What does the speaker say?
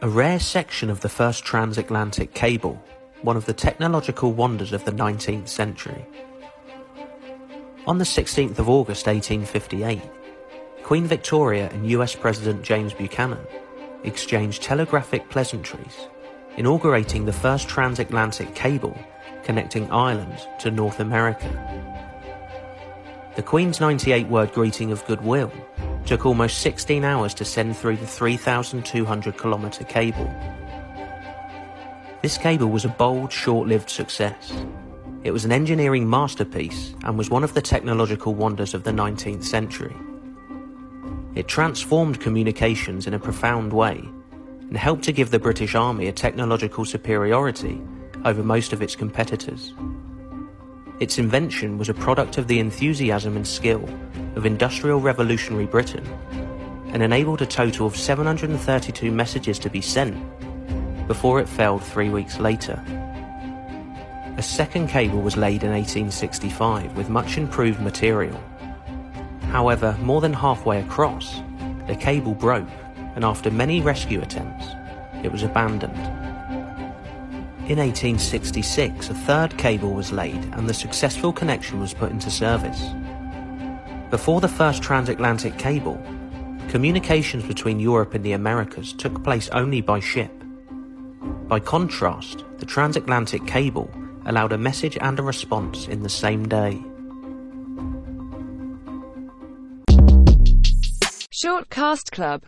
A rare section of the first transatlantic cable, one of the technological wonders of the 19th century. On the 16th of August 1858, Queen Victoria and US President James Buchanan exchanged telegraphic pleasantries, inaugurating the first transatlantic cable connecting Ireland to North America. The Queen's 98 word greeting of goodwill took almost 16 hours to send through the 3,200 kilometre cable. This cable was a bold, short lived success. It was an engineering masterpiece and was one of the technological wonders of the 19th century. It transformed communications in a profound way and helped to give the British Army a technological superiority over most of its competitors. Its invention was a product of the enthusiasm and skill of industrial revolutionary Britain and enabled a total of 732 messages to be sent before it failed three weeks later. A second cable was laid in 1865 with much improved material. However, more than halfway across, the cable broke and after many rescue attempts, it was abandoned. In 1866, a third cable was laid and the successful connection was put into service. Before the first transatlantic cable, communications between Europe and the Americas took place only by ship. By contrast, the transatlantic cable allowed a message and a response in the same day. Shortcast Club